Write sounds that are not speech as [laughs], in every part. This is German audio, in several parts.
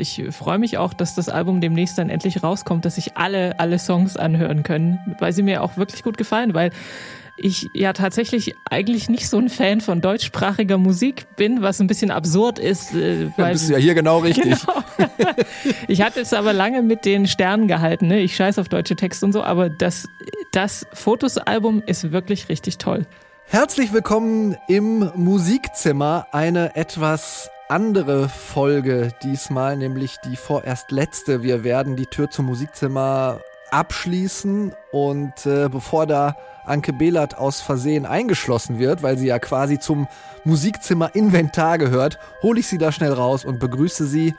Ich freue mich auch, dass das Album demnächst dann endlich rauskommt, dass sich alle, alle Songs anhören können, weil sie mir auch wirklich gut gefallen, weil ich ja tatsächlich eigentlich nicht so ein Fan von deutschsprachiger Musik bin, was ein bisschen absurd ist. Äh, weil, bist du ja hier genau [laughs] richtig. Genau. ich hatte es aber lange mit den Sternen gehalten. Ne? Ich scheiß auf deutsche Texte und so, aber das, das Fotos-Album ist wirklich richtig toll. Herzlich willkommen im Musikzimmer. Eine etwas andere Folge diesmal, nämlich die vorerst letzte. Wir werden die Tür zum Musikzimmer abschließen und äh, bevor da Anke Behlert aus Versehen eingeschlossen wird, weil sie ja quasi zum Musikzimmer Inventar gehört, hole ich sie da schnell raus und begrüße sie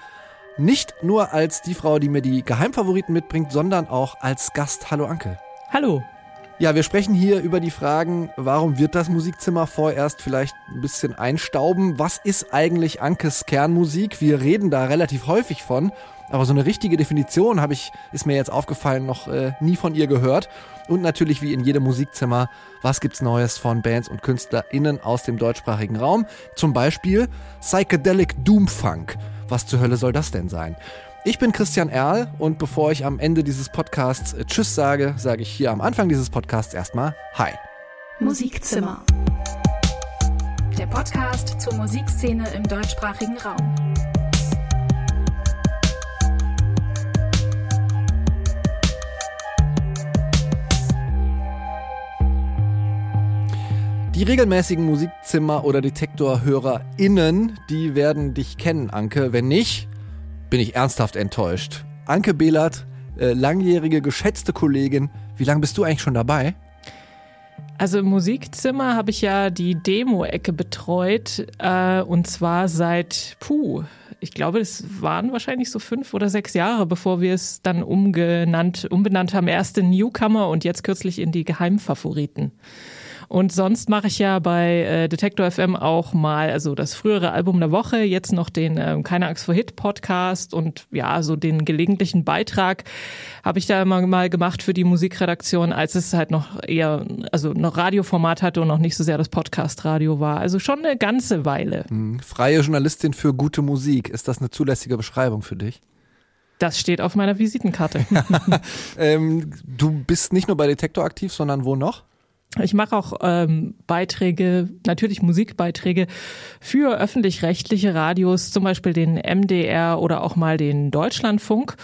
nicht nur als die Frau, die mir die Geheimfavoriten mitbringt, sondern auch als Gast. Hallo Anke. Hallo. Ja, wir sprechen hier über die Fragen, warum wird das Musikzimmer vorerst vielleicht ein bisschen einstauben? Was ist eigentlich Ankes Kernmusik? Wir reden da relativ häufig von, aber so eine richtige Definition habe ich, ist mir jetzt aufgefallen, noch äh, nie von ihr gehört. Und natürlich wie in jedem Musikzimmer, was gibt's Neues von Bands und KünstlerInnen aus dem deutschsprachigen Raum? Zum Beispiel Psychedelic Doomfunk. Was zur Hölle soll das denn sein? Ich bin Christian Erl und bevor ich am Ende dieses Podcasts äh, Tschüss sage, sage ich hier am Anfang dieses Podcasts erstmal Hi. Musikzimmer. Der Podcast zur Musikszene im deutschsprachigen Raum. Die regelmäßigen Musikzimmer- oder Detektorhörerinnen, die werden dich kennen, Anke. Wenn nicht, bin ich ernsthaft enttäuscht. Anke Behlert, äh, langjährige geschätzte Kollegin, wie lange bist du eigentlich schon dabei? Also im Musikzimmer habe ich ja die Demo-Ecke betreut äh, und zwar seit, puh, ich glaube, es waren wahrscheinlich so fünf oder sechs Jahre, bevor wir es dann umgenannt, umbenannt haben. Erst in Newcomer und jetzt kürzlich in die Geheimfavoriten. Und sonst mache ich ja bei äh, Detektor FM auch mal, also das frühere Album der Woche, jetzt noch den äh, Keine Angst vor Hit Podcast und ja, so den gelegentlichen Beitrag habe ich da immer mal gemacht für die Musikredaktion, als es halt noch eher, also noch Radioformat hatte und noch nicht so sehr das Podcast-Radio war. Also schon eine ganze Weile. Hm, freie Journalistin für gute Musik. Ist das eine zulässige Beschreibung für dich? Das steht auf meiner Visitenkarte. [laughs] ähm, du bist nicht nur bei Detektor aktiv, sondern wo noch? Ich mache auch ähm, Beiträge, natürlich Musikbeiträge für öffentlich-rechtliche Radios, zum Beispiel den MDR oder auch mal den Deutschlandfunk.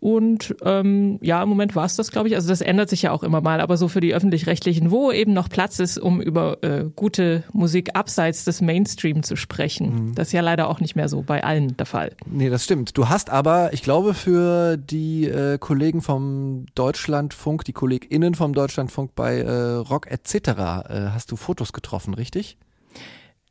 Und ähm, ja, im Moment war es das, glaube ich. Also das ändert sich ja auch immer mal, aber so für die öffentlich-rechtlichen, wo eben noch Platz ist, um über äh, gute Musik abseits des Mainstream zu sprechen. Mhm. Das ist ja leider auch nicht mehr so bei allen der Fall. Nee, das stimmt. Du hast aber, ich glaube, für die äh, Kollegen vom Deutschlandfunk, die KollegInnen vom Deutschlandfunk bei äh, Rock etc. Äh, hast du Fotos getroffen, richtig?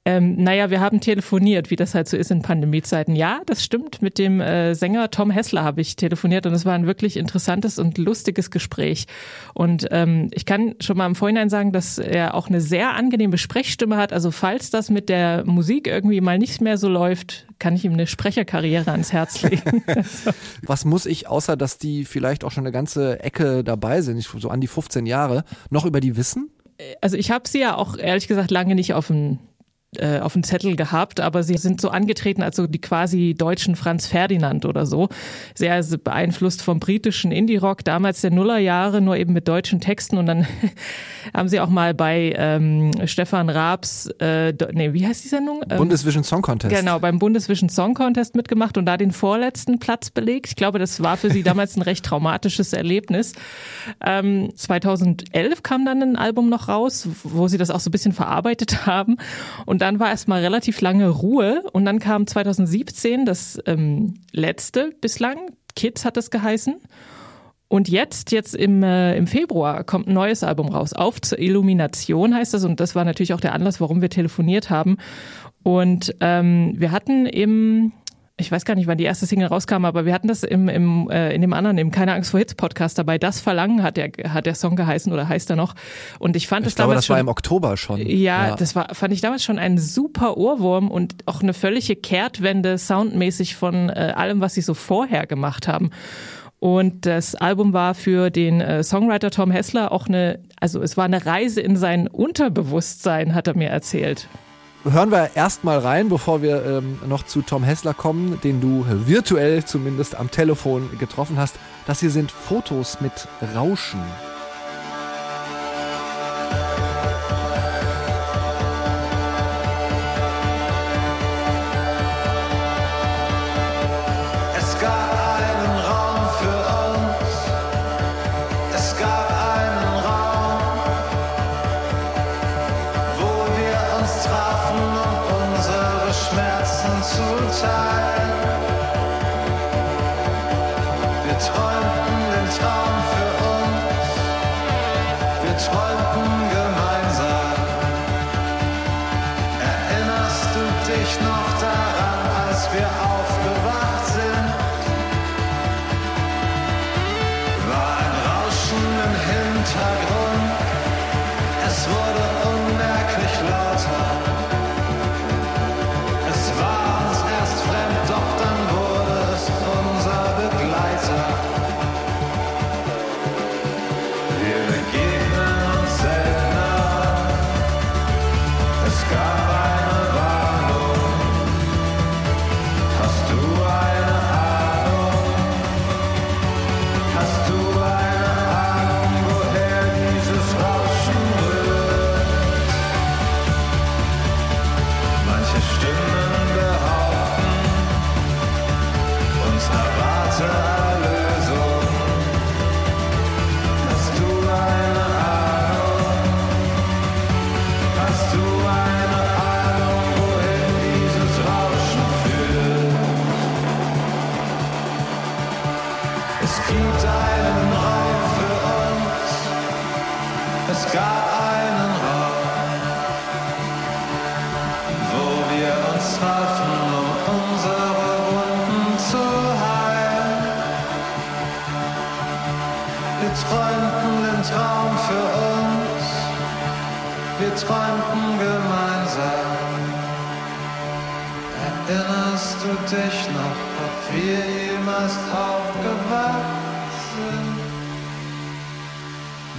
Ähm, naja, wir haben telefoniert, wie das halt so ist in Pandemiezeiten. Ja, das stimmt. Mit dem äh, Sänger Tom Hessler habe ich telefoniert und es war ein wirklich interessantes und lustiges Gespräch. Und ähm, ich kann schon mal im Vorhinein sagen, dass er auch eine sehr angenehme Sprechstimme hat. Also falls das mit der Musik irgendwie mal nicht mehr so läuft, kann ich ihm eine Sprecherkarriere ans Herz legen. [laughs] Was muss ich, außer dass die vielleicht auch schon eine ganze Ecke dabei sind, so an die 15 Jahre, noch über die wissen? Also ich habe sie ja auch ehrlich gesagt lange nicht auf dem äh, auf dem Zettel gehabt, aber sie sind so angetreten als so die quasi deutschen Franz Ferdinand oder so. Sehr beeinflusst vom britischen Indie-Rock, damals der Nullerjahre, nur eben mit deutschen Texten und dann [laughs] haben sie auch mal bei ähm, Stefan Raabs, äh, nee, wie heißt die Sendung? Ähm, Bundesvision Song Contest. Genau, beim Bundesvision Song Contest mitgemacht und da den vorletzten Platz belegt. Ich glaube, das war für sie damals ein recht traumatisches Erlebnis. Ähm, 2011 kam dann ein Album noch raus, wo sie das auch so ein bisschen verarbeitet haben und und dann war erstmal relativ lange Ruhe und dann kam 2017 das ähm, letzte bislang, Kids hat es geheißen. Und jetzt, jetzt im, äh, im Februar kommt ein neues Album raus. Auf zur Illumination heißt das. Und das war natürlich auch der Anlass, warum wir telefoniert haben. Und ähm, wir hatten im ich weiß gar nicht, wann die erste Single rauskam, aber wir hatten das im, im, äh, in dem anderen, im Keine Angst vor Hits Podcast dabei. Das Verlangen hat der, hat der Song geheißen oder heißt er noch. Und ich fand ich es glaube, damals das war im Oktober schon. Ja, ja, das war, fand ich damals schon ein super Ohrwurm und auch eine völlige Kehrtwende soundmäßig von äh, allem, was sie so vorher gemacht haben. Und das Album war für den äh, Songwriter Tom Hessler auch eine, also es war eine Reise in sein Unterbewusstsein, hat er mir erzählt. Hören wir erstmal rein, bevor wir ähm, noch zu Tom Hessler kommen, den du virtuell zumindest am Telefon getroffen hast. Das hier sind Fotos mit Rauschen.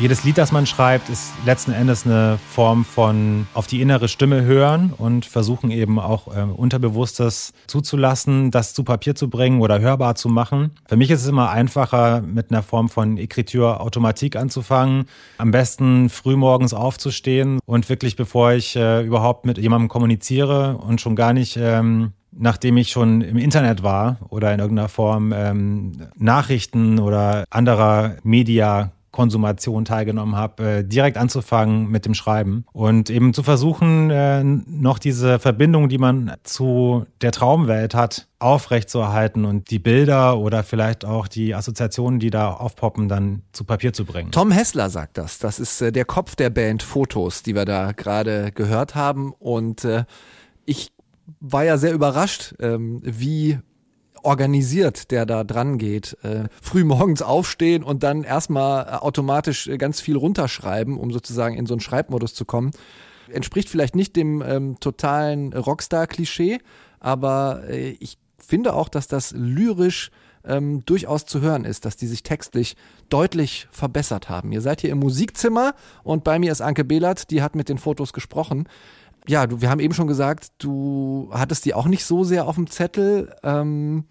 Jedes Lied, das man schreibt, ist letzten Endes eine Form von auf die innere Stimme hören und versuchen eben auch äh, Unterbewusstes zuzulassen, das zu Papier zu bringen oder hörbar zu machen. Für mich ist es immer einfacher, mit einer Form von Ekritur Automatik anzufangen. Am besten frühmorgens aufzustehen und wirklich, bevor ich äh, überhaupt mit jemandem kommuniziere und schon gar nicht ähm, nachdem ich schon im Internet war oder in irgendeiner Form ähm, Nachrichten oder anderer Media Konsumation teilgenommen habe, äh, direkt anzufangen mit dem Schreiben und eben zu versuchen, äh, noch diese Verbindung, die man zu der Traumwelt hat, aufrechtzuerhalten und die Bilder oder vielleicht auch die Assoziationen, die da aufpoppen, dann zu Papier zu bringen. Tom Hessler sagt das. Das ist äh, der Kopf der Band Fotos, die wir da gerade gehört haben. Und ich war ja sehr überrascht, ähm, wie organisiert, der da dran geht. Äh, früh morgens aufstehen und dann erstmal äh, automatisch äh, ganz viel runterschreiben, um sozusagen in so einen Schreibmodus zu kommen. Entspricht vielleicht nicht dem ähm, totalen Rockstar-Klischee, aber äh, ich finde auch, dass das lyrisch ähm, durchaus zu hören ist, dass die sich textlich deutlich verbessert haben. Ihr seid hier im Musikzimmer und bei mir ist Anke Behlert, die hat mit den Fotos gesprochen ja, du, wir haben eben schon gesagt, du hattest die auch nicht so sehr auf dem Zettel. Ähm,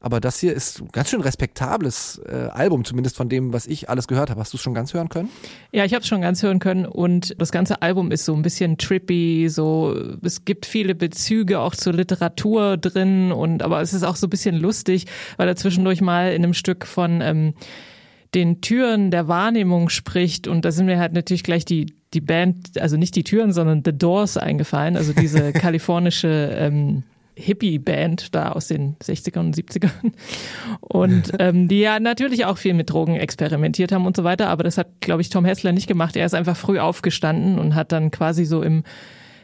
aber das hier ist ein ganz schön respektables äh, Album, zumindest von dem, was ich alles gehört habe. Hast du es schon ganz hören können? Ja, ich habe es schon ganz hören können und das ganze Album ist so ein bisschen trippy, so es gibt viele Bezüge auch zur Literatur drin und aber es ist auch so ein bisschen lustig, weil er zwischendurch mal in einem Stück von ähm, den Türen der Wahrnehmung spricht und da sind mir halt natürlich gleich die die Band, also nicht die Türen, sondern The Doors eingefallen, also diese [laughs] kalifornische ähm, Hippie-Band da aus den 60ern und 70ern. Und [laughs] ähm, die ja natürlich auch viel mit Drogen experimentiert haben und so weiter, aber das hat, glaube ich, Tom Hessler nicht gemacht. Er ist einfach früh aufgestanden und hat dann quasi so im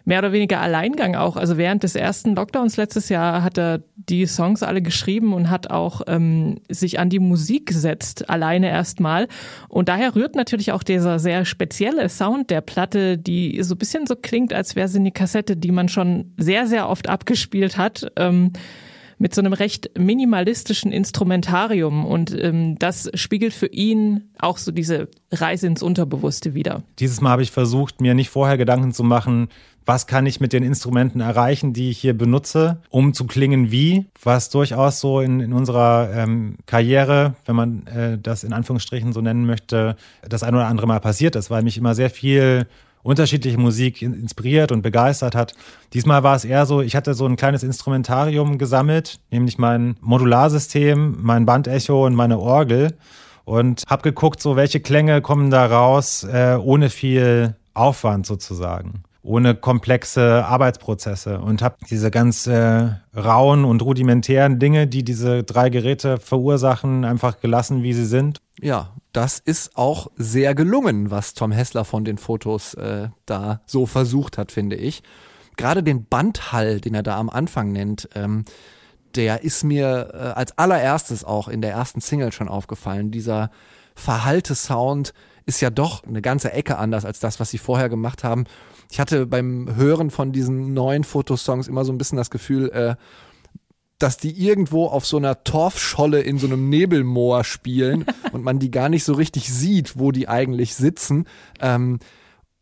mehr oder weniger Alleingang auch. Also während des ersten Lockdowns letztes Jahr hat er die Songs alle geschrieben und hat auch ähm, sich an die Musik gesetzt, alleine erstmal. Und daher rührt natürlich auch dieser sehr spezielle Sound der Platte, die so ein bisschen so klingt, als wäre sie eine Kassette, die man schon sehr, sehr oft abgespielt hat. Ähm, mit so einem recht minimalistischen Instrumentarium und ähm, das spiegelt für ihn auch so diese Reise ins Unterbewusste wieder. Dieses Mal habe ich versucht, mir nicht vorher Gedanken zu machen, was kann ich mit den Instrumenten erreichen, die ich hier benutze, um zu klingen wie, was durchaus so in, in unserer ähm, Karriere, wenn man äh, das in Anführungsstrichen so nennen möchte, das ein oder andere Mal passiert ist, weil mich immer sehr viel unterschiedliche Musik inspiriert und begeistert hat. Diesmal war es eher so, ich hatte so ein kleines Instrumentarium gesammelt, nämlich mein Modularsystem, mein Bandecho und meine Orgel und habe geguckt, so welche Klänge kommen da raus, äh, ohne viel Aufwand sozusagen ohne komplexe Arbeitsprozesse und habe diese ganz äh, rauen und rudimentären Dinge, die diese drei Geräte verursachen, einfach gelassen, wie sie sind. Ja, das ist auch sehr gelungen, was Tom Hessler von den Fotos äh, da so versucht hat, finde ich. Gerade den Bandhall, den er da am Anfang nennt, ähm, der ist mir äh, als allererstes auch in der ersten Single schon aufgefallen. Dieser verhallte Sound ist ja doch eine ganze Ecke anders als das, was sie vorher gemacht haben ich hatte beim Hören von diesen neuen Fotosongs immer so ein bisschen das Gefühl, äh, dass die irgendwo auf so einer Torfscholle in so einem Nebelmoor spielen [laughs] und man die gar nicht so richtig sieht, wo die eigentlich sitzen. Ähm,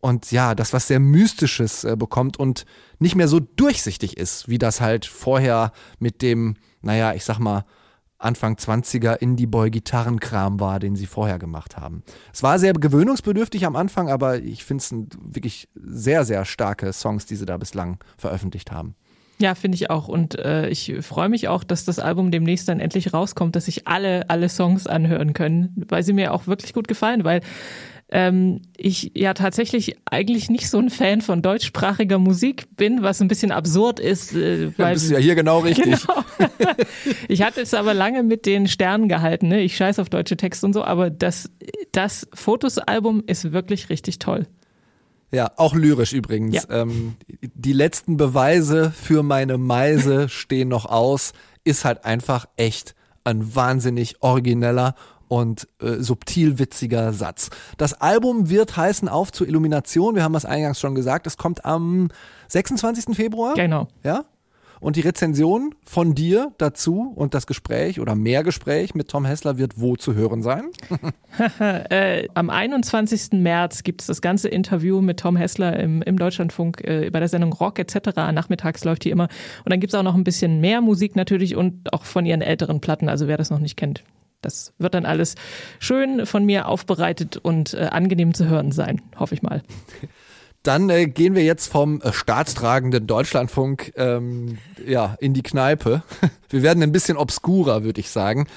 und ja, das was sehr Mystisches äh, bekommt und nicht mehr so durchsichtig ist, wie das halt vorher mit dem, naja, ich sag mal, Anfang 20er Indie-Boy-Gitarrenkram war, den sie vorher gemacht haben. Es war sehr gewöhnungsbedürftig am Anfang, aber ich finde es wirklich sehr, sehr starke Songs, die sie da bislang veröffentlicht haben. Ja, finde ich auch. Und äh, ich freue mich auch, dass das Album demnächst dann endlich rauskommt, dass sich alle, alle Songs anhören können, weil sie mir auch wirklich gut gefallen, weil ähm, ich ja tatsächlich eigentlich nicht so ein Fan von deutschsprachiger Musik bin, was ein bisschen absurd ist. Äh, weil, ja, bist ja hier genau [laughs] richtig. Genau. [laughs] ich hatte es aber lange mit den Sternen gehalten. Ne? Ich scheiß auf deutsche Texte und so, aber das, das Fotosalbum ist wirklich richtig toll. Ja, auch lyrisch übrigens. Ja. Ähm, die letzten Beweise für meine Meise [laughs] stehen noch aus. Ist halt einfach echt ein wahnsinnig origineller und äh, subtil witziger Satz. Das Album wird heißen Auf zur Illumination. Wir haben das eingangs schon gesagt. Es kommt am 26. Februar. Genau. Ja. Und die Rezension von dir dazu und das Gespräch oder mehr Gespräch mit Tom Hessler wird wo zu hören sein? [laughs] äh, am 21. März gibt es das ganze Interview mit Tom Hessler im, im Deutschlandfunk äh, bei der Sendung Rock etc. Nachmittags läuft die immer. Und dann gibt es auch noch ein bisschen mehr Musik natürlich und auch von ihren älteren Platten. Also wer das noch nicht kennt, das wird dann alles schön von mir aufbereitet und äh, angenehm zu hören sein, hoffe ich mal. Dann äh, gehen wir jetzt vom äh, staatstragenden Deutschlandfunk ähm, ja, in die Kneipe. [laughs] Wir werden ein bisschen obskurer, würde ich sagen.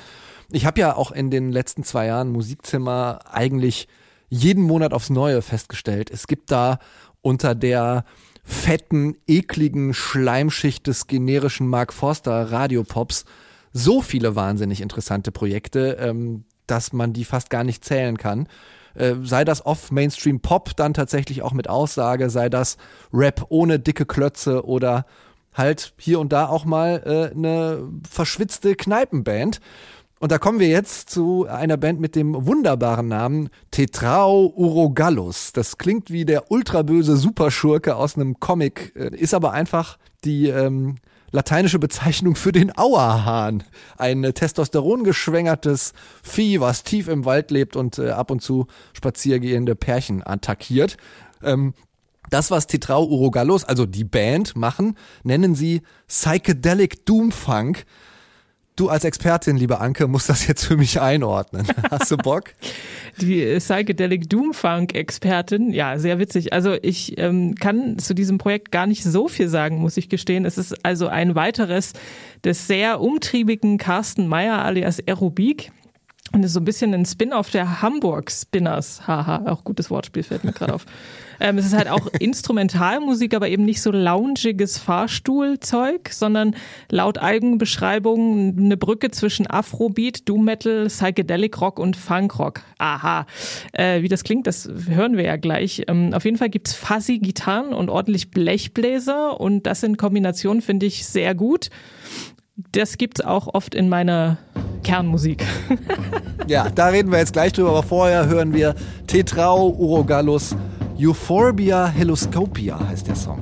Ich habe ja auch in den letzten zwei Jahren Musikzimmer eigentlich jeden Monat aufs Neue festgestellt. Es gibt da unter der fetten, ekligen Schleimschicht des generischen Mark Forster Radiopops so viele wahnsinnig interessante Projekte, ähm, dass man die fast gar nicht zählen kann. Äh, sei das Off-Mainstream-Pop dann tatsächlich auch mit Aussage, sei das Rap ohne dicke Klötze oder halt hier und da auch mal äh, eine verschwitzte Kneipenband. Und da kommen wir jetzt zu einer Band mit dem wunderbaren Namen Tetrao Urogallus. Das klingt wie der ultraböse Superschurke aus einem Comic, äh, ist aber einfach die ähm, lateinische Bezeichnung für den Auerhahn. Ein äh, testosterongeschwängertes Vieh, was tief im Wald lebt und äh, ab und zu spaziergehende Pärchen attackiert. Ähm, das, was Tetrao Urogallus, also die Band, machen, nennen sie Psychedelic Doomfunk. Du als Expertin, liebe Anke, musst das jetzt für mich einordnen. [laughs] Hast du Bock? Die Psychedelic Doomfunk-Expertin, ja, sehr witzig. Also ich ähm, kann zu diesem Projekt gar nicht so viel sagen, muss ich gestehen. Es ist also ein weiteres des sehr umtriebigen Carsten Meyer alias Aerobik. Und ist so ein bisschen ein Spin-off der Hamburg Spinners. Haha, auch gutes Wortspiel fällt mir gerade auf. [laughs] Ähm, es ist halt auch Instrumentalmusik, aber eben nicht so loungiges Fahrstuhlzeug, sondern laut Eigenbeschreibung eine Brücke zwischen Afrobeat, Doom Metal, Psychedelic Rock und Funk Rock. Aha. Äh, wie das klingt, das hören wir ja gleich. Ähm, auf jeden Fall gibt's fuzzy Gitarren und ordentlich Blechbläser und das in Kombination finde ich sehr gut. Das gibt's auch oft in meiner Kernmusik. ja, da reden wir jetzt gleich drüber, aber vorher hören wir Tetrao Urogallus Euphorbia Heloscopia heißt der Song.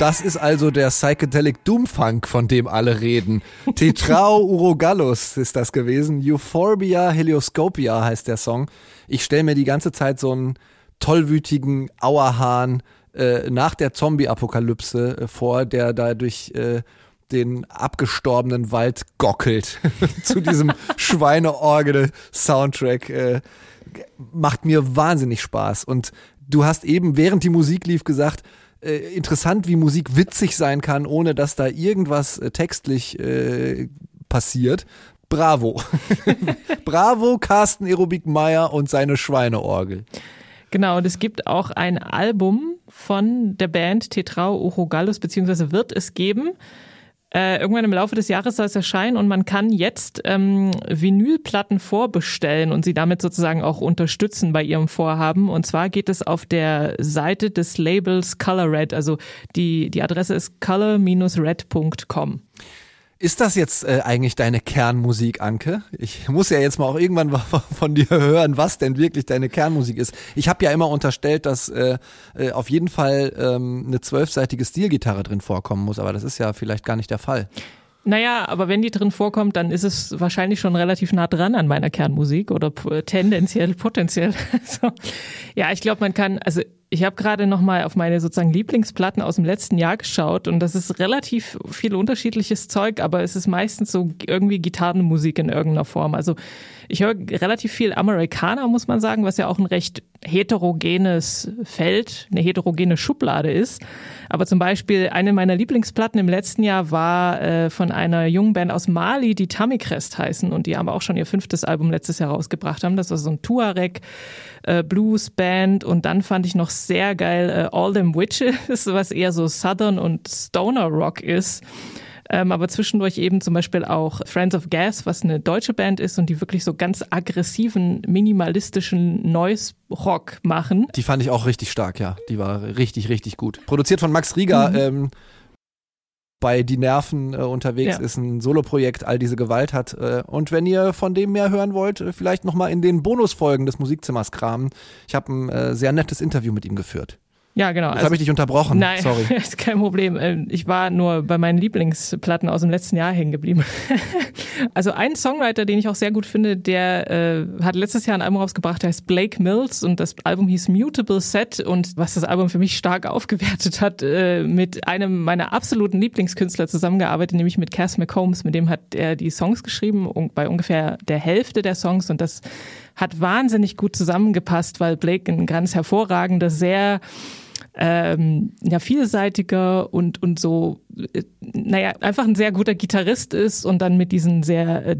Das ist also der Psychedelic Doomfunk, von dem alle reden. Tetrao Urogallus ist das gewesen. Euphorbia Helioscopia heißt der Song. Ich stelle mir die ganze Zeit so einen tollwütigen Auerhahn äh, nach der Zombie-Apokalypse äh, vor, der da durch äh, den abgestorbenen Wald gockelt [laughs] zu diesem [laughs] Schweineorgel-Soundtrack. Äh, macht mir wahnsinnig Spaß. Und du hast eben, während die Musik lief, gesagt, äh, interessant, wie Musik witzig sein kann, ohne dass da irgendwas äh, textlich äh, passiert. Bravo. [laughs] Bravo, Carsten Aerobik Meyer und seine Schweineorgel. Genau, und es gibt auch ein Album von der Band Tetrao Urogallus, beziehungsweise wird es geben. Äh, irgendwann im Laufe des Jahres soll es erscheinen und man kann jetzt ähm, Vinylplatten vorbestellen und sie damit sozusagen auch unterstützen bei ihrem Vorhaben. Und zwar geht es auf der Seite des Labels Color Red. Also die, die Adresse ist color-red.com. Ist das jetzt äh, eigentlich deine Kernmusik, Anke? Ich muss ja jetzt mal auch irgendwann von dir hören, was denn wirklich deine Kernmusik ist. Ich habe ja immer unterstellt, dass äh, äh, auf jeden Fall ähm, eine zwölfseitige Stilgitarre drin vorkommen muss, aber das ist ja vielleicht gar nicht der Fall. Naja, aber wenn die drin vorkommt, dann ist es wahrscheinlich schon relativ nah dran an meiner Kernmusik oder tendenziell, potenziell. [laughs] Also, ja, ich glaube, man kann, also ich habe gerade noch mal auf meine sozusagen Lieblingsplatten aus dem letzten Jahr geschaut und das ist relativ viel unterschiedliches Zeug, aber es ist meistens so irgendwie Gitarrenmusik in irgendeiner Form. Also ich höre relativ viel Amerikaner, muss man sagen, was ja auch ein recht heterogenes Feld, eine heterogene Schublade ist. Aber zum Beispiel eine meiner Lieblingsplatten im letzten Jahr war äh, von einer jungen Band aus Mali, die Tamicrest heißen und die aber auch schon ihr fünftes Album letztes Jahr rausgebracht haben. Das war so ein Tuareg äh, Blues Band und dann fand ich noch sehr geil äh, All Them Witches, [laughs] was eher so Southern und Stoner Rock ist. Ähm, aber zwischendurch eben zum Beispiel auch Friends of Gas, was eine deutsche Band ist und die wirklich so ganz aggressiven, minimalistischen Noise Rock machen. Die fand ich auch richtig stark, ja. Die war richtig, richtig gut. Produziert von Max Rieger, mhm. ähm, bei Die Nerven äh, unterwegs ja. ist, ein Soloprojekt, all diese Gewalt hat. Äh, und wenn ihr von dem mehr hören wollt, äh, vielleicht nochmal in den Bonusfolgen des Musikzimmers kramen. Ich habe ein äh, sehr nettes Interview mit ihm geführt. Ja, genau. Jetzt also, habe ich dich unterbrochen. Nein, Sorry. [laughs] ist kein Problem. Ähm, ich war nur bei meinen Lieblingsplatten aus dem letzten Jahr hängen geblieben. [laughs] also ein Songwriter, den ich auch sehr gut finde, der äh, hat letztes Jahr ein Album rausgebracht, der heißt Blake Mills und das Album hieß Mutable Set und was das Album für mich stark [laughs] aufgewertet hat, äh, mit einem meiner absoluten Lieblingskünstler zusammengearbeitet, nämlich mit Cass McCombs. Mit dem hat er die Songs geschrieben, bei ungefähr der Hälfte der Songs und das hat wahnsinnig gut zusammengepasst, weil Blake ein ganz hervorragender, sehr ähm, ja, vielseitiger und, und so, äh, naja, einfach ein sehr guter Gitarrist ist und dann mit diesen sehr äh,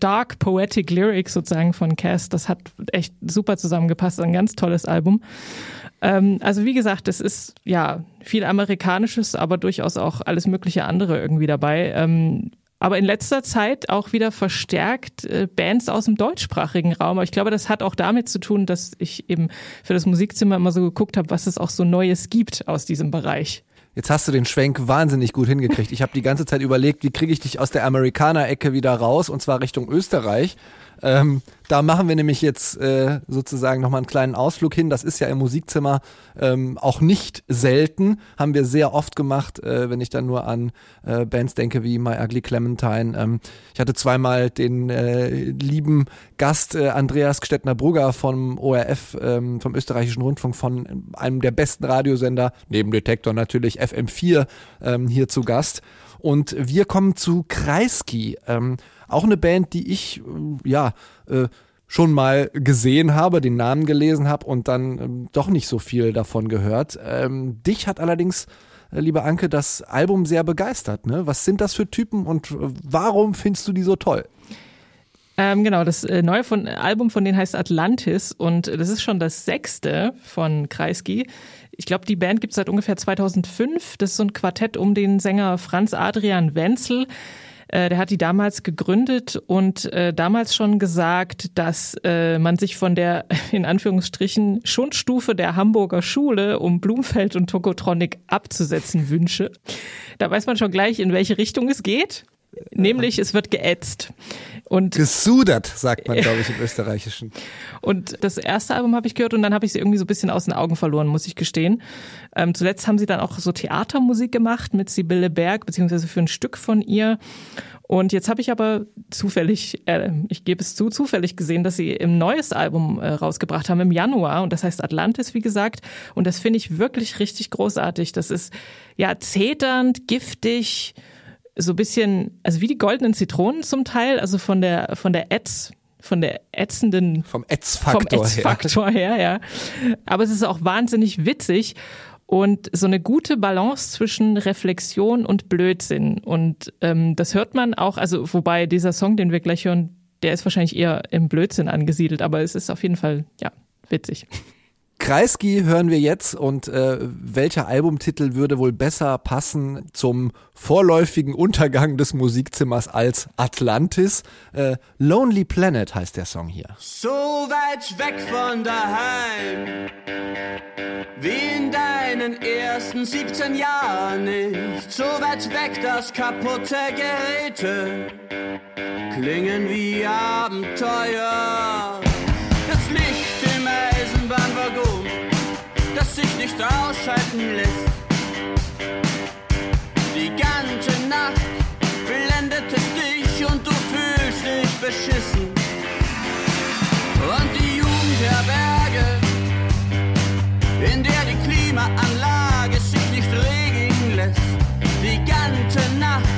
dark poetic Lyrics sozusagen von Cass, das hat echt super zusammengepasst, ein ganz tolles Album. Ähm, also wie gesagt, es ist ja viel Amerikanisches, aber durchaus auch alles mögliche andere irgendwie dabei. Ähm, aber in letzter Zeit auch wieder verstärkt äh, Bands aus dem deutschsprachigen Raum. Aber ich glaube, das hat auch damit zu tun, dass ich eben für das Musikzimmer immer so geguckt habe, was es auch so Neues gibt aus diesem Bereich. Jetzt hast du den Schwenk wahnsinnig gut hingekriegt. Ich habe die ganze Zeit überlegt, wie kriege ich dich aus der Amerikaner-Ecke wieder raus, und zwar Richtung Österreich. Ähm, da machen wir nämlich jetzt äh, sozusagen nochmal einen kleinen Ausflug hin. Das ist ja im Musikzimmer ähm, auch nicht selten. Haben wir sehr oft gemacht, äh, wenn ich dann nur an äh, Bands denke wie My Ugly Clementine. Ähm, ich hatte zweimal den äh, lieben Gast äh, Andreas Gstettner-Brugger vom ORF, ähm, vom österreichischen Rundfunk, von einem der besten Radiosender, neben Detektor natürlich, FM4, ähm, hier zu Gast. Und wir kommen zu Kreisky. Ähm, auch eine Band, die ich, äh, ja, äh, schon mal gesehen habe, den Namen gelesen habe und dann ähm, doch nicht so viel davon gehört. Ähm, dich hat allerdings, äh, liebe Anke, das Album sehr begeistert. Ne? Was sind das für Typen und äh, warum findest du die so toll? Ähm, genau, das äh, neue von, Album von denen heißt Atlantis und das ist schon das sechste von Kreisky. Ich glaube, die Band gibt es seit ungefähr 2005. Das ist so ein Quartett um den Sänger Franz Adrian Wenzel. Äh, der hat die damals gegründet und äh, damals schon gesagt, dass äh, man sich von der [laughs] in Anführungsstrichen Schundstufe der Hamburger Schule um Blumfeld und Tokotronic abzusetzen wünsche. Da weiß man schon gleich, in welche Richtung es geht. Nämlich, es wird geätzt. Und Gesudert, sagt man, glaube ich, im [laughs] Österreichischen. Und das erste Album habe ich gehört und dann habe ich sie irgendwie so ein bisschen aus den Augen verloren, muss ich gestehen. Ähm, zuletzt haben sie dann auch so Theatermusik gemacht mit Sibylle Berg, beziehungsweise für ein Stück von ihr. Und jetzt habe ich aber zufällig, äh, ich gebe es zu, zufällig gesehen, dass sie im neues Album äh, rausgebracht haben im Januar. Und das heißt Atlantis, wie gesagt. Und das finde ich wirklich richtig großartig. Das ist ja zeternd, giftig, so ein bisschen, also wie die goldenen Zitronen zum Teil, also von der, von der Ätz, von der ätzenden, vom Ätzfaktor, her. her, ja. Aber es ist auch wahnsinnig witzig und so eine gute Balance zwischen Reflexion und Blödsinn. Und ähm, das hört man auch, also wobei dieser Song, den wir gleich hören, der ist wahrscheinlich eher im Blödsinn angesiedelt, aber es ist auf jeden Fall, ja, witzig. [laughs] Kreisky hören wir jetzt und äh, welcher Albumtitel würde wohl besser passen zum vorläufigen Untergang des Musikzimmers als Atlantis? Äh, Lonely Planet heißt der Song hier. So weit weg von daheim, wie in deinen ersten 17 Jahren nicht. So weit weg, dass kaputte Geräte klingen wie Abenteuer. Das sich nicht ausschalten lässt. Die ganze Nacht blendet es dich und du fühlst dich beschissen. Und die Jugendherberge, in der die Klimaanlage sich nicht regeln lässt. Die ganze Nacht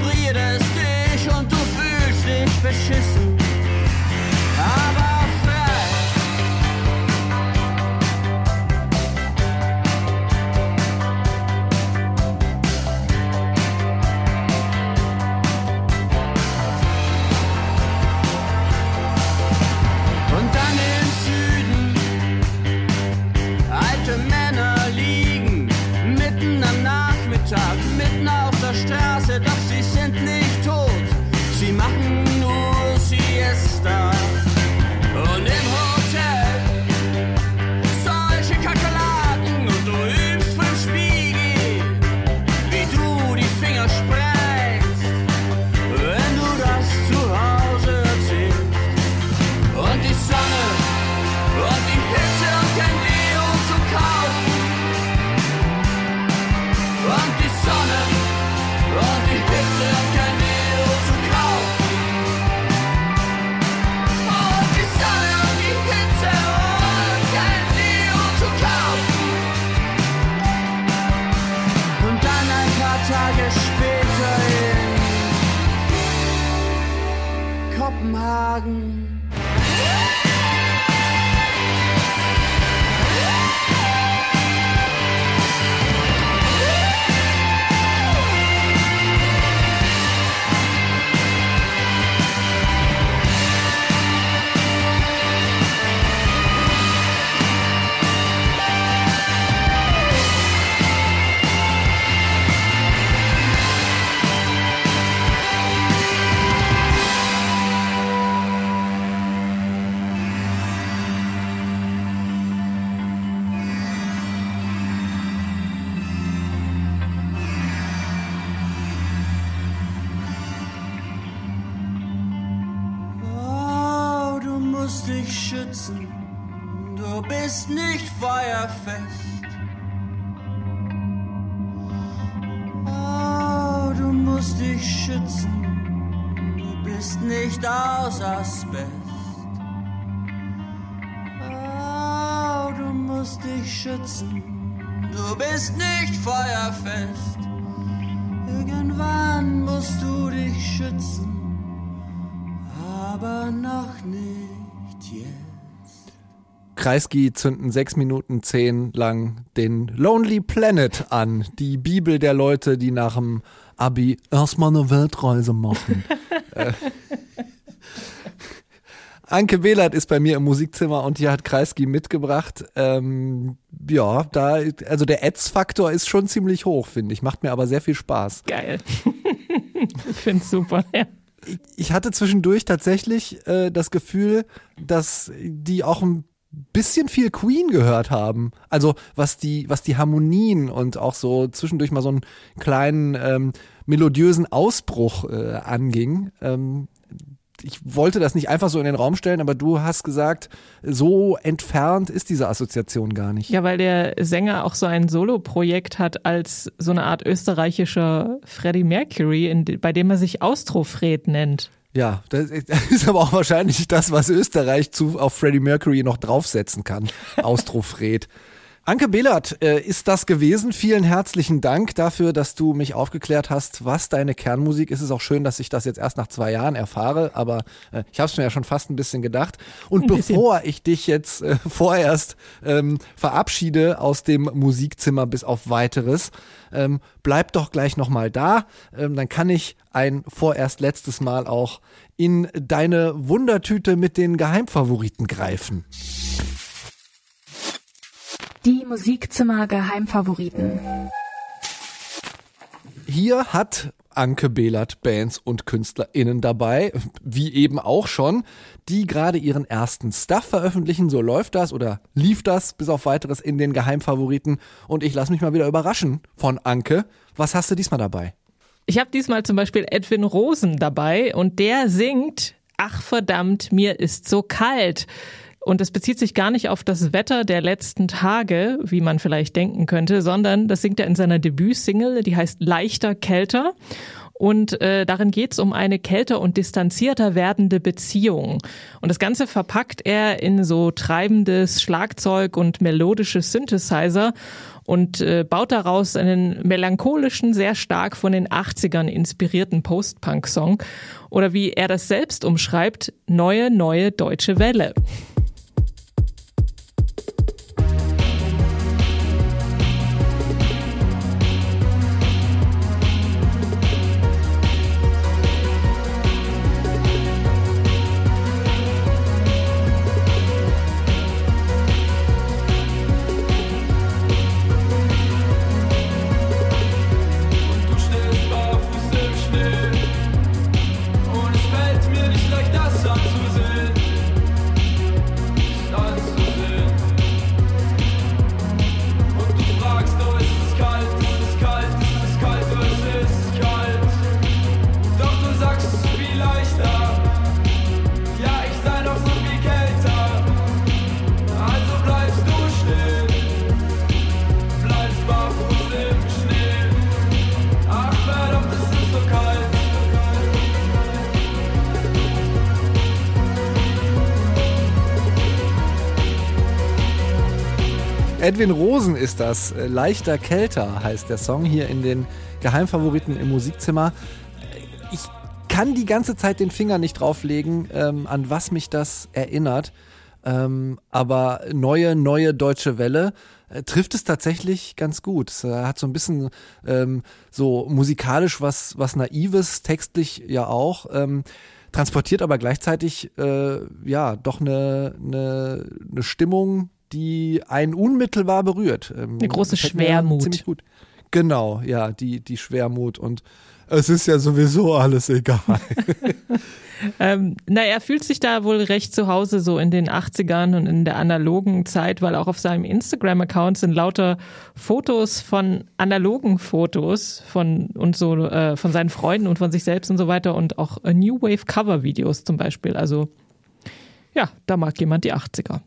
friert es dich und du fühlst dich beschissen. Dich schützen, du bist nicht aus Asbest. Oh, du musst dich schützen, du bist nicht feuerfest. Irgendwann musst du dich schützen aber noch nicht jetzt. Kreisky zünden sechs Minuten zehn lang den Lonely Planet an. Die Bibel der Leute, die nach dem Abi erstmal eine Weltreise machen. [laughs] äh. Anke Behlert ist bei mir im Musikzimmer und hier hat Kreisky mitgebracht. Ähm, ja, da, also der Ads-Faktor ist schon ziemlich hoch, finde ich. Macht mir aber sehr viel Spaß. Geil. [laughs] ich finde es super, ja. Ich hatte zwischendurch tatsächlich äh, das Gefühl, dass die auch ein bisschen viel Queen gehört haben. Also was die, was die Harmonien und auch so zwischendurch mal so einen kleinen ähm, melodiösen Ausbruch äh, anging. Ähm, ich wollte das nicht einfach so in den Raum stellen, aber du hast gesagt, so entfernt ist diese Assoziation gar nicht. Ja, weil der Sänger auch so ein Soloprojekt hat als so eine Art österreichischer Freddie Mercury, in, bei dem er sich Austrofred nennt. Ja, [laughs] das ist aber auch wahrscheinlich das, was Österreich zu, auf Freddie Mercury noch draufsetzen kann. [laughs] Austrofred. Anke Behlert äh, ist das gewesen. Vielen herzlichen Dank dafür, dass du mich aufgeklärt hast, was deine Kernmusik ist. Es ist auch schön, dass ich das jetzt erst nach zwei Jahren erfahre, aber äh, ich habe es mir ja schon fast ein bisschen gedacht. Und bevor ich dich jetzt äh, vorerst ähm, verabschiede aus dem Musikzimmer bis auf weiteres, ähm, bleib doch gleich nochmal da. Ähm, dann kann ich ein vorerst letztes Mal auch in deine Wundertüte mit den Geheimfavoriten greifen. Die Musikzimmer Geheimfavoriten. Hier hat Anke Behlert Bands und KünstlerInnen dabei, wie eben auch schon, die gerade ihren ersten Stuff veröffentlichen. So läuft das oder lief das bis auf weiteres in den Geheimfavoriten. Und ich lasse mich mal wieder überraschen von Anke. Was hast du diesmal dabei? Ich habe diesmal zum Beispiel Edwin Rosen dabei und der singt Ach verdammt, mir ist so kalt. Und es bezieht sich gar nicht auf das Wetter der letzten Tage, wie man vielleicht denken könnte, sondern das singt er in seiner Debütsingle, die heißt Leichter, Kälter. Und äh, darin geht es um eine kälter und distanzierter werdende Beziehung. Und das Ganze verpackt er in so treibendes Schlagzeug und melodische Synthesizer und äh, baut daraus einen melancholischen, sehr stark von den 80ern inspirierten Post-Punk-Song. Oder wie er das selbst umschreibt, neue, neue deutsche Welle. Edwin Rosen ist das. Äh, Leichter Kälter heißt der Song hier in den Geheimfavoriten im Musikzimmer. Äh, Ich kann die ganze Zeit den Finger nicht drauflegen, ähm, an was mich das erinnert. Ähm, aber neue, neue deutsche Welle äh, trifft es tatsächlich ganz gut. Es äh, hat so ein bisschen ähm, so musikalisch was, was Naives, textlich ja auch. Ähm, transportiert aber gleichzeitig äh, ja doch eine, eine, eine Stimmung, die einen unmittelbar berührt. Ähm, Eine große Schwermut. Ziemlich gut. Genau, ja, die, die Schwermut und es ist ja sowieso alles egal. [laughs] Ähm, na, er fühlt sich da wohl recht zu Hause, so in den 80ern und in der analogen Zeit, weil auch auf seinem Instagram-Account sind lauter Fotos von analogen Fotos von und so äh, von seinen Freunden und von sich selbst und so weiter und auch äh, New Wave Cover-Videos zum Beispiel. Also ja, da mag jemand die 80er.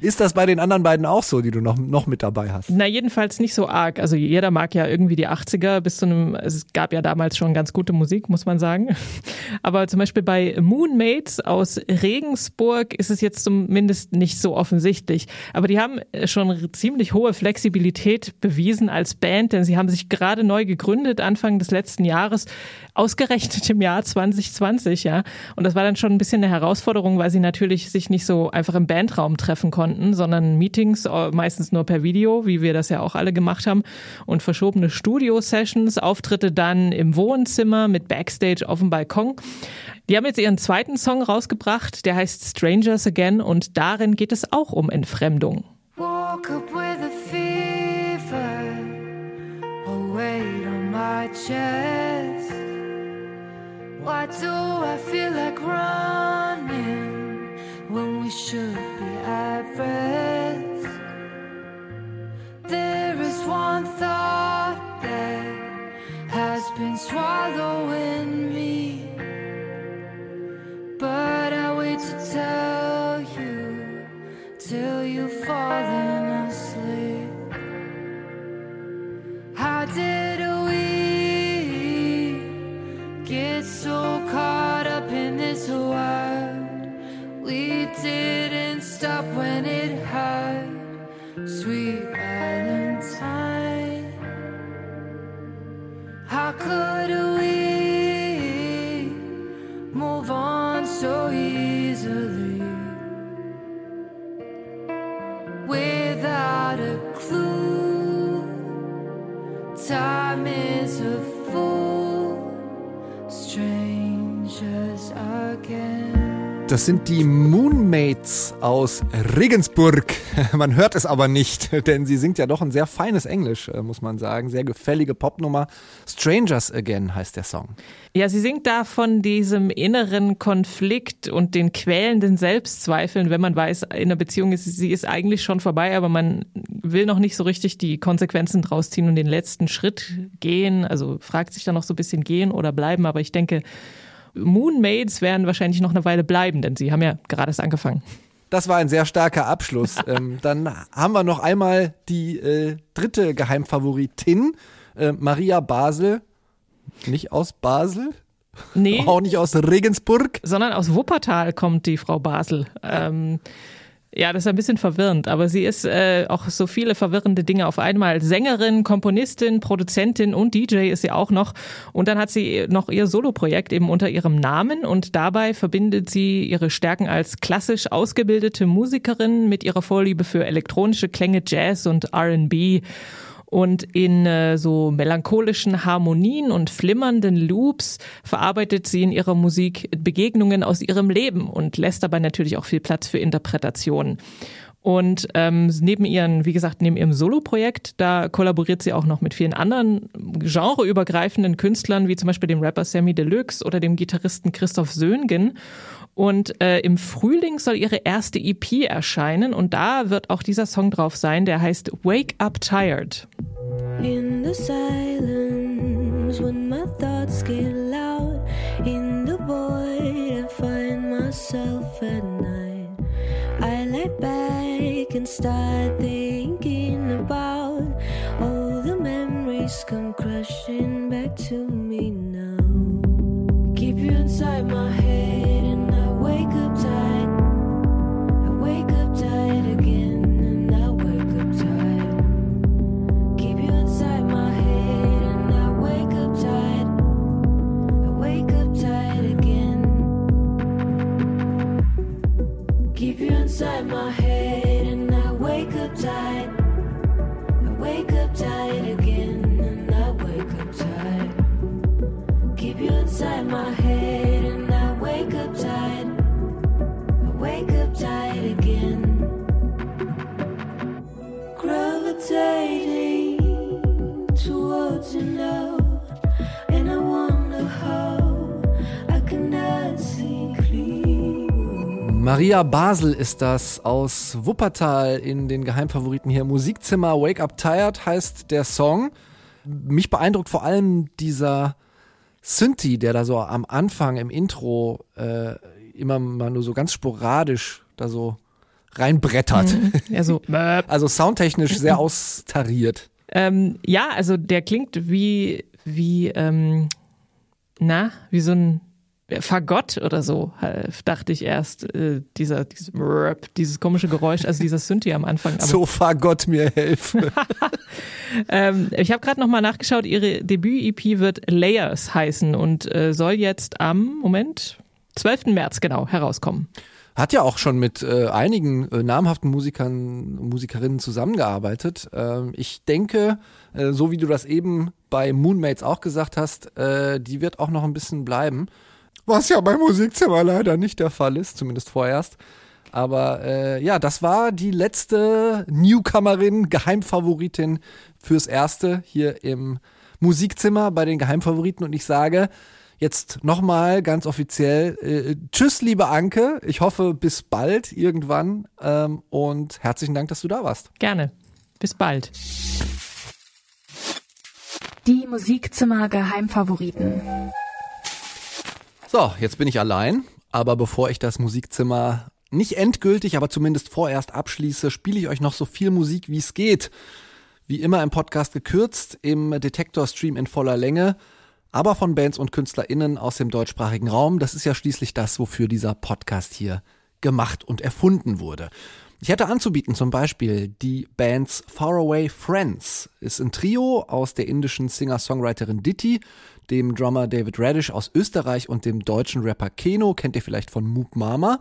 Ist das bei den anderen beiden auch so, die du noch, noch mit dabei hast? Na, jedenfalls nicht so arg. Also jeder mag ja irgendwie die 80er bis zu einem, es gab ja damals schon ganz gute Musik, muss man sagen. [laughs] Aber zum Beispiel bei Moonmates aus Regensburg ist es jetzt zumindest nicht so offensichtlich. Aber die haben schon ziemlich hohe Flexibilität bewiesen als Band, denn sie haben sich gerade neu gegründet, Anfang des letzten Jahres, ausgerechnet im Jahr 2020, ja. Und das war dann schon ein bisschen eine Herausforderung, weil sie natürlich sich nicht so einfach im Bandraum treffen konnten, sondern Meetings äh, meistens nur per Video, wie wir das ja auch alle gemacht haben, und verschobene Studio-Sessions, Auftritte dann im Wohnzimmer mit Backstage auf dem Balkon. Die haben jetzt ihren zweiten Song rausgebracht, der heißt Strangers Again und darin geht es auch um Entfremdung. Woke up with a fever, a weight on my chest. Why do I feel like running when we should There is one thought that has been swallowed. Das sind die Moonmates aus Regensburg. [laughs] Man hört es aber nicht, [laughs] denn sie singt ja doch ein sehr feines Englisch, äh, muss man sagen. Sehr gefällige Popnummer. Strangers Again heißt der Song. Ja, sie singt da von diesem inneren Konflikt und den quälenden Selbstzweifeln, wenn man weiß, in einer Beziehung ist sie ist eigentlich schon vorbei, aber man will noch nicht so richtig die Konsequenzen draus ziehen und den letzten Schritt gehen. Also fragt sich dann noch so ein bisschen gehen oder bleiben, aber ich denke, Moonmates werden wahrscheinlich noch eine Weile bleiben, denn sie haben ja gerade erst angefangen. Das war ein sehr starker Abschluss. [laughs] ähm, dann haben wir noch einmal die äh, dritte Geheimfavoritin, äh, Maria Basel. Nicht aus Basel, Nee, [laughs] auch nicht aus Regensburg. sondern aus Wuppertal kommt die Frau Basel. Ähm, ja, das ist ein bisschen verwirrend, aber sie ist äh, auch so viele verwirrende Dinge auf einmal. Sängerin, Komponistin, Produzentin und DJ ist sie auch noch. Und dann hat sie noch ihr Soloprojekt eben unter ihrem Namen und dabei verbindet sie ihre Stärken als klassisch ausgebildete Musikerin mit ihrer Vorliebe für elektronische Klänge, Jazz und R&B. Und in äh, so melancholischen Harmonien und flimmernden Loops verarbeitet sie in ihrer Musik Begegnungen aus ihrem Leben und lässt dabei natürlich auch viel Platz für Interpretationen. Und ähm, neben ihren, wie gesagt, neben ihrem Soloprojekt, da kollaboriert sie auch noch mit vielen anderen genreübergreifenden Künstlern, wie zum Beispiel dem Rapper Sammy Deluxe oder dem Gitarristen Christoph Söhngen. Und äh, im Frühling soll ihre erste EP erscheinen und da wird auch dieser Song drauf sein, der heißt Wake Up Tired. In the silence, when my thoughts get loud, in the void, I find myself at night. I lie back and start thinking about all the memories come crashing back to me now. Keep you inside my head, and I wake up tired. I wake up tired again, Maria Basel ist das aus Wuppertal in den Geheimfavoriten hier. Musikzimmer Wake Up Tired heißt der Song. Mich beeindruckt vor allem dieser Synthi, der da so am Anfang im Intro äh, immer mal nur so ganz sporadisch da so reinbrettert. Ja, so. [laughs] Also soundtechnisch sehr austariert. Ähm, ja, also der klingt wie, wie, ähm, na, wie so ein Fagott oder so, äh, dachte ich erst, äh, dieser, dieses, dieses komische Geräusch, also dieser Synthi am Anfang. Aber, So fahr Gott mir helfen. [laughs] ähm, ich habe gerade nochmal nachgeschaut, ihre Debüt-EP wird Layers heißen und äh, soll jetzt am, Moment, 12. März genau herauskommen. Hat ja auch schon mit äh, einigen äh, namhaften Musikern, Musikerinnen zusammengearbeitet. Ähm, ich denke, äh, so wie du das eben bei Moonmates auch gesagt hast, äh, die wird auch noch ein bisschen bleiben. Was ja bei Musikzimmer leider nicht der Fall ist, zumindest vorerst. Aber äh, ja, das war die letzte Newcomerin, Geheimfavoritin fürs Erste hier im Musikzimmer bei den Geheimfavoriten. Und ich sage, Jetzt nochmal ganz offiziell, äh, tschüss, liebe Anke. Ich hoffe, bis bald irgendwann. Ähm, und herzlichen Dank, dass du da warst. Gerne. Bis bald. Die Musikzimmer Geheimfavoriten. So, jetzt bin ich allein. Aber bevor ich das Musikzimmer nicht endgültig, aber zumindest vorerst abschließe, spiele ich euch noch so viel Musik, wie es geht. Wie immer im Podcast gekürzt, im Detektor-Stream in voller Länge, aber von Bands und KünstlerInnen aus dem deutschsprachigen Raum. Das ist ja schließlich das, wofür dieser Podcast hier gemacht und erfunden wurde. Ich hätte anzubieten zum Beispiel die Bands Faraway Friends. Ist ein Trio aus der indischen Singer-Songwriterin Ditti, dem Drummer David Radish aus Österreich und dem deutschen Rapper Keno, kennt ihr vielleicht von Moop Mama.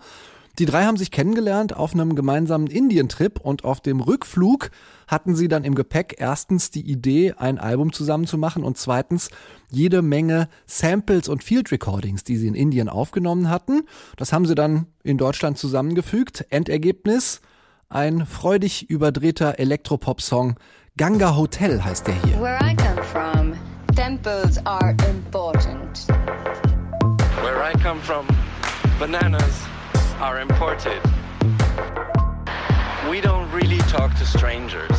Die drei haben sich kennengelernt auf einem gemeinsamen Indientrip und auf dem Rückflug hatten sie dann im Gepäck erstens die Idee, ein Album zusammen zu machen und zweitens jede Menge Samples und Field Recordings, die sie in Indien aufgenommen hatten. Das haben sie dann in Deutschland zusammengefügt. Endergebnis ein freudig überdrehter Elektropop-Song. Ganga Hotel heißt der hier. Temples are important. Where I come from, bananas are imported. We don't really talk to strangers.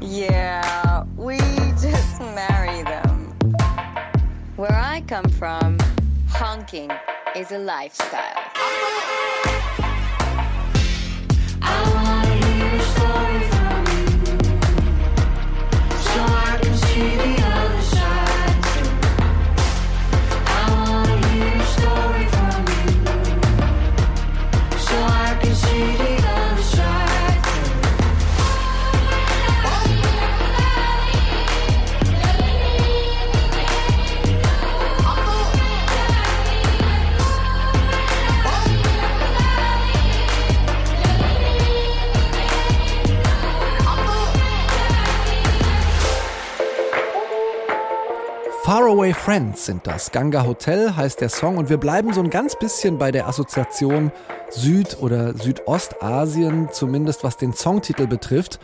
Yeah, we just marry them. Where I come from, honking is a lifestyle. she Faraway Friends sind das. Ganga Hotel heißt der Song und wir bleiben so ein ganz bisschen bei der Assoziation Süd- oder Südostasien, zumindest was den Songtitel betrifft,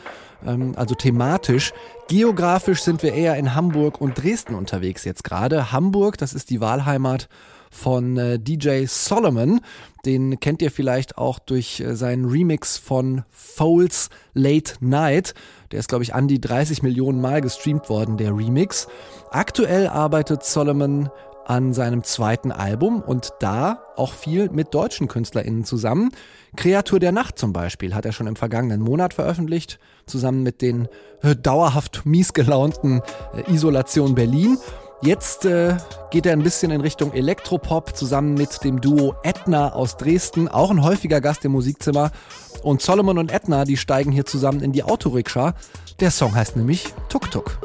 ähm, also thematisch. Geografisch sind wir eher in Hamburg und Dresden unterwegs jetzt gerade. Hamburg, das ist die Wahlheimat von äh, DJ Solomon. Den kennt ihr vielleicht auch durch äh, seinen Remix von Foles Late Night. Der ist, glaube ich, an die 30 Millionen Mal gestreamt worden, der Remix. Aktuell arbeitet Solomon an seinem zweiten Album und da auch viel mit deutschen KünstlerInnen zusammen. Kreatur der Nacht zum Beispiel hat er schon im vergangenen Monat veröffentlicht, zusammen mit den dauerhaft miesgelaunten äh, Isolation Berlin. Jetzt äh, geht er ein bisschen in Richtung Elektropop zusammen mit dem Duo Edna aus Dresden, auch ein häufiger Gast im Musikzimmer. Und Solomon und Edna, die steigen hier zusammen in die Autorikscha. Der Song heißt nämlich Tuk Tuk.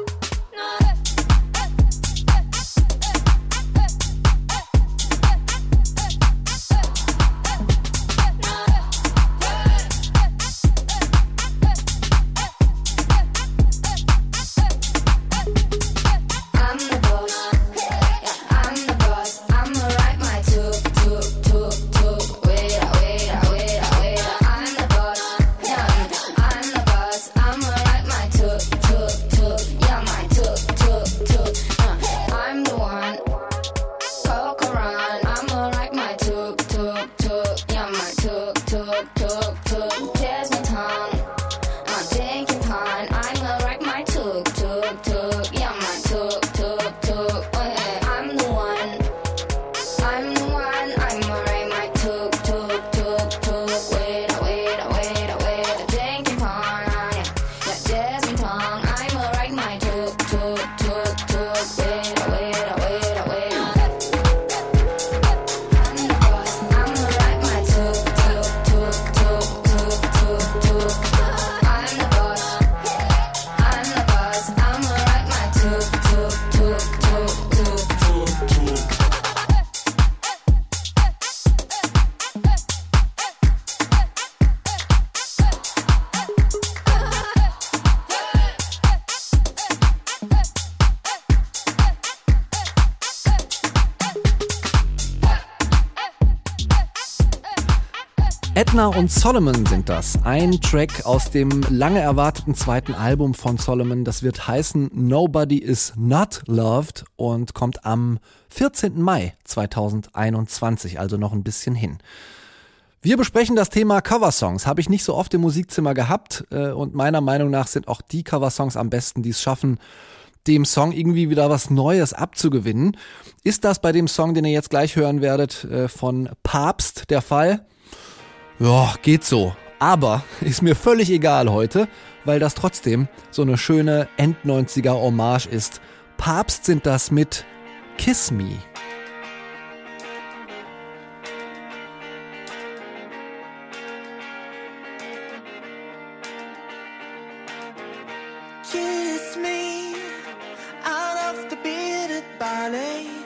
Edna und Solomon sind das. Ein Track aus dem lange erwarteten zweiten Album von Solomon. Das wird heißen Nobody is Not Loved und kommt am 14. Mai 2021, also noch ein bisschen hin. Wir besprechen das Thema Coversongs. Habe ich nicht so oft im Musikzimmer gehabt äh, und meiner Meinung nach sind auch die Coversongs am besten, die es schaffen, dem Song irgendwie wieder was Neues abzugewinnen. Ist das bei dem Song, den ihr jetzt gleich hören werdet, äh, von Papst der Fall? Ja, geht so. Aber [laughs] ist mir völlig egal heute, weil das trotzdem so eine schöne End-90er Hommage ist. Papst sind das mit Kiss Me. Kiss me out of the bearded ballet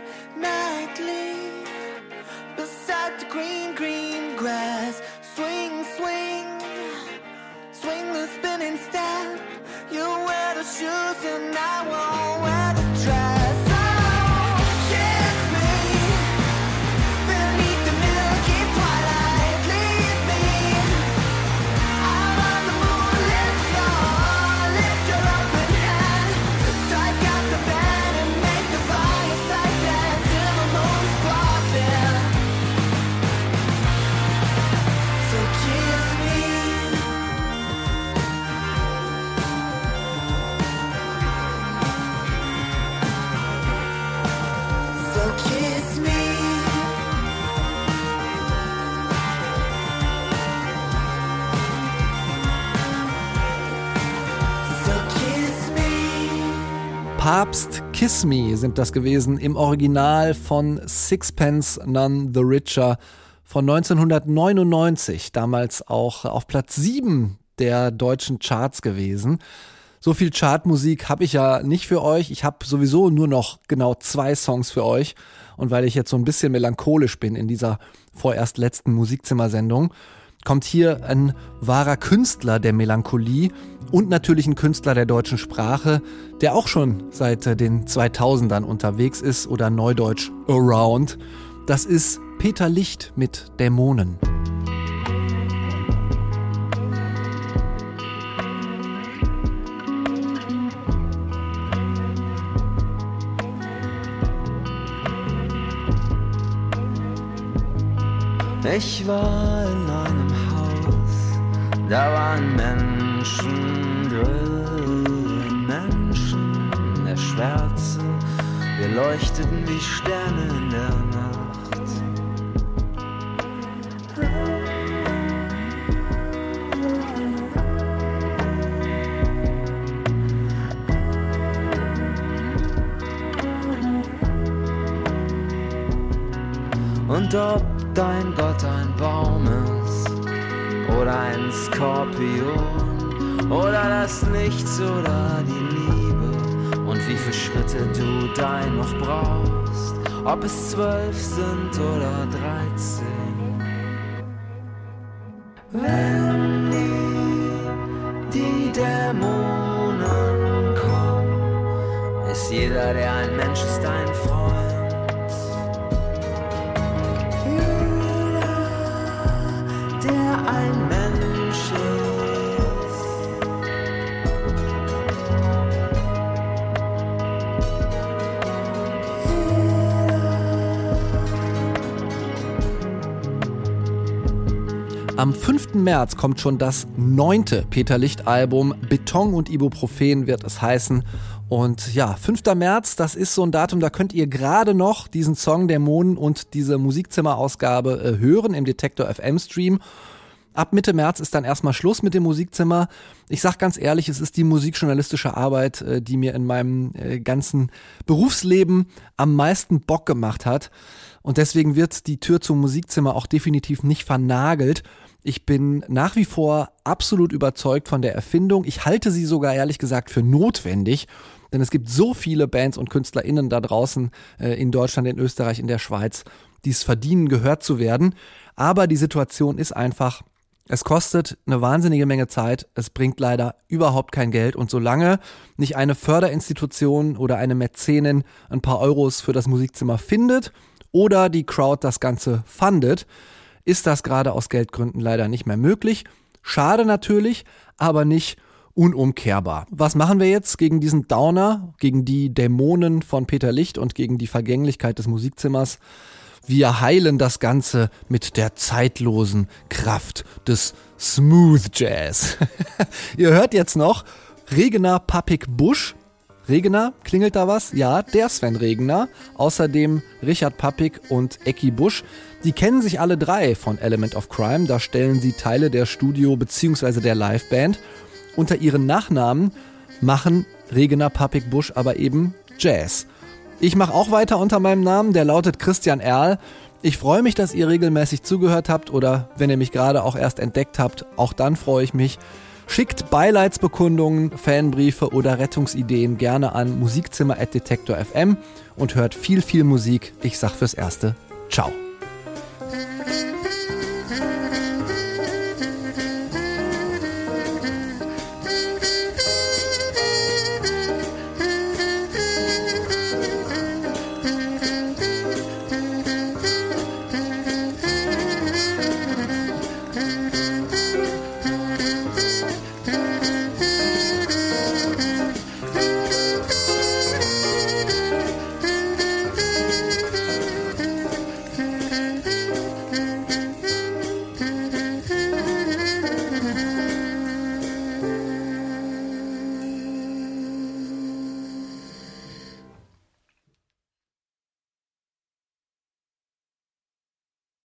Papst Kiss Me sind das gewesen im Original von Sixpence None the Richer von 1999, damals auch auf Platz 7 der deutschen Charts gewesen. So viel Chartmusik habe ich ja nicht für euch. Ich habe sowieso nur noch genau zwei Songs für euch. Und weil ich jetzt so ein bisschen melancholisch bin in dieser vorerst letzten Musikzimmersendung, kommt hier ein wahrer Künstler der Melancholie und natürlich ein Künstler der deutschen Sprache, der auch schon seit äh, den 2000ern unterwegs ist oder neudeutsch around. Das ist Peter Licht mit Dämonen. Ich war da waren Menschen drin, Menschen der Schwärze, wir leuchteten wie Sterne in der Nacht. Und ob dein Gott ein oder ein Skorpion oder das Nichts oder die Liebe und wie viele Schritte du dein noch brauchst, ob es zwölf sind oder dreizehn. Ein Mensch ist. Am 5. März kommt schon das neunte Peter Licht Album. Beton und Ibuprofen wird es heißen. Und ja, 5. März, das ist so ein Datum, da könnt ihr gerade noch diesen Song Dämonen und diese Musikzimmerausgabe äh, hören im Detektor FM Stream. Ab Mitte März ist dann erstmal Schluss mit dem Musikzimmer. Ich sag ganz ehrlich, es ist die musikjournalistische Arbeit, äh, die mir in meinem äh, ganzen Berufsleben am meisten Bock gemacht hat. Und deswegen wird die Tür zum Musikzimmer auch definitiv nicht vernagelt. Ich bin nach wie vor absolut überzeugt von der Erfindung. Ich halte sie sogar ehrlich gesagt für notwendig. Denn es gibt so viele Bands und KünstlerInnen da draußen äh, in Deutschland, in Österreich, in der Schweiz, die es verdienen, gehört zu werden. Aber die Situation ist einfach, es kostet eine wahnsinnige Menge Zeit, es bringt leider überhaupt kein Geld und solange nicht eine Förderinstitution oder eine Mäzenin ein paar Euros für das Musikzimmer findet oder die Crowd das Ganze fundet, ist das gerade aus Geldgründen leider nicht mehr möglich. Schade natürlich, aber nicht unumkehrbar. Was machen wir jetzt gegen diesen Downer, gegen die Dämonen von Peter Licht und gegen die Vergänglichkeit des Musikzimmers? Wir heilen das Ganze mit der zeitlosen Kraft des Smooth Jazz. [laughs] Ihr hört jetzt noch Regina Papik Busch Regener, klingelt da was? Ja, der Sven Regener. Außerdem Richard Pappig und Ecki Busch. Die kennen sich alle drei von Element of Crime. Da stellen sie Teile der Studio- bzw. der Liveband. Unter ihren Nachnamen machen Regener, Pappig, Busch aber eben Jazz. Ich mache auch weiter unter meinem Namen, der lautet Christian Erl. Ich freue mich, dass ihr regelmäßig zugehört habt oder wenn ihr mich gerade auch erst entdeckt habt, auch dann freue ich mich. Schickt Beileidsbekundungen, Fanbriefe oder Rettungsideen gerne an musikzimmer.detektor.fm und hört viel, viel Musik. Ich sag fürs Erste, ciao.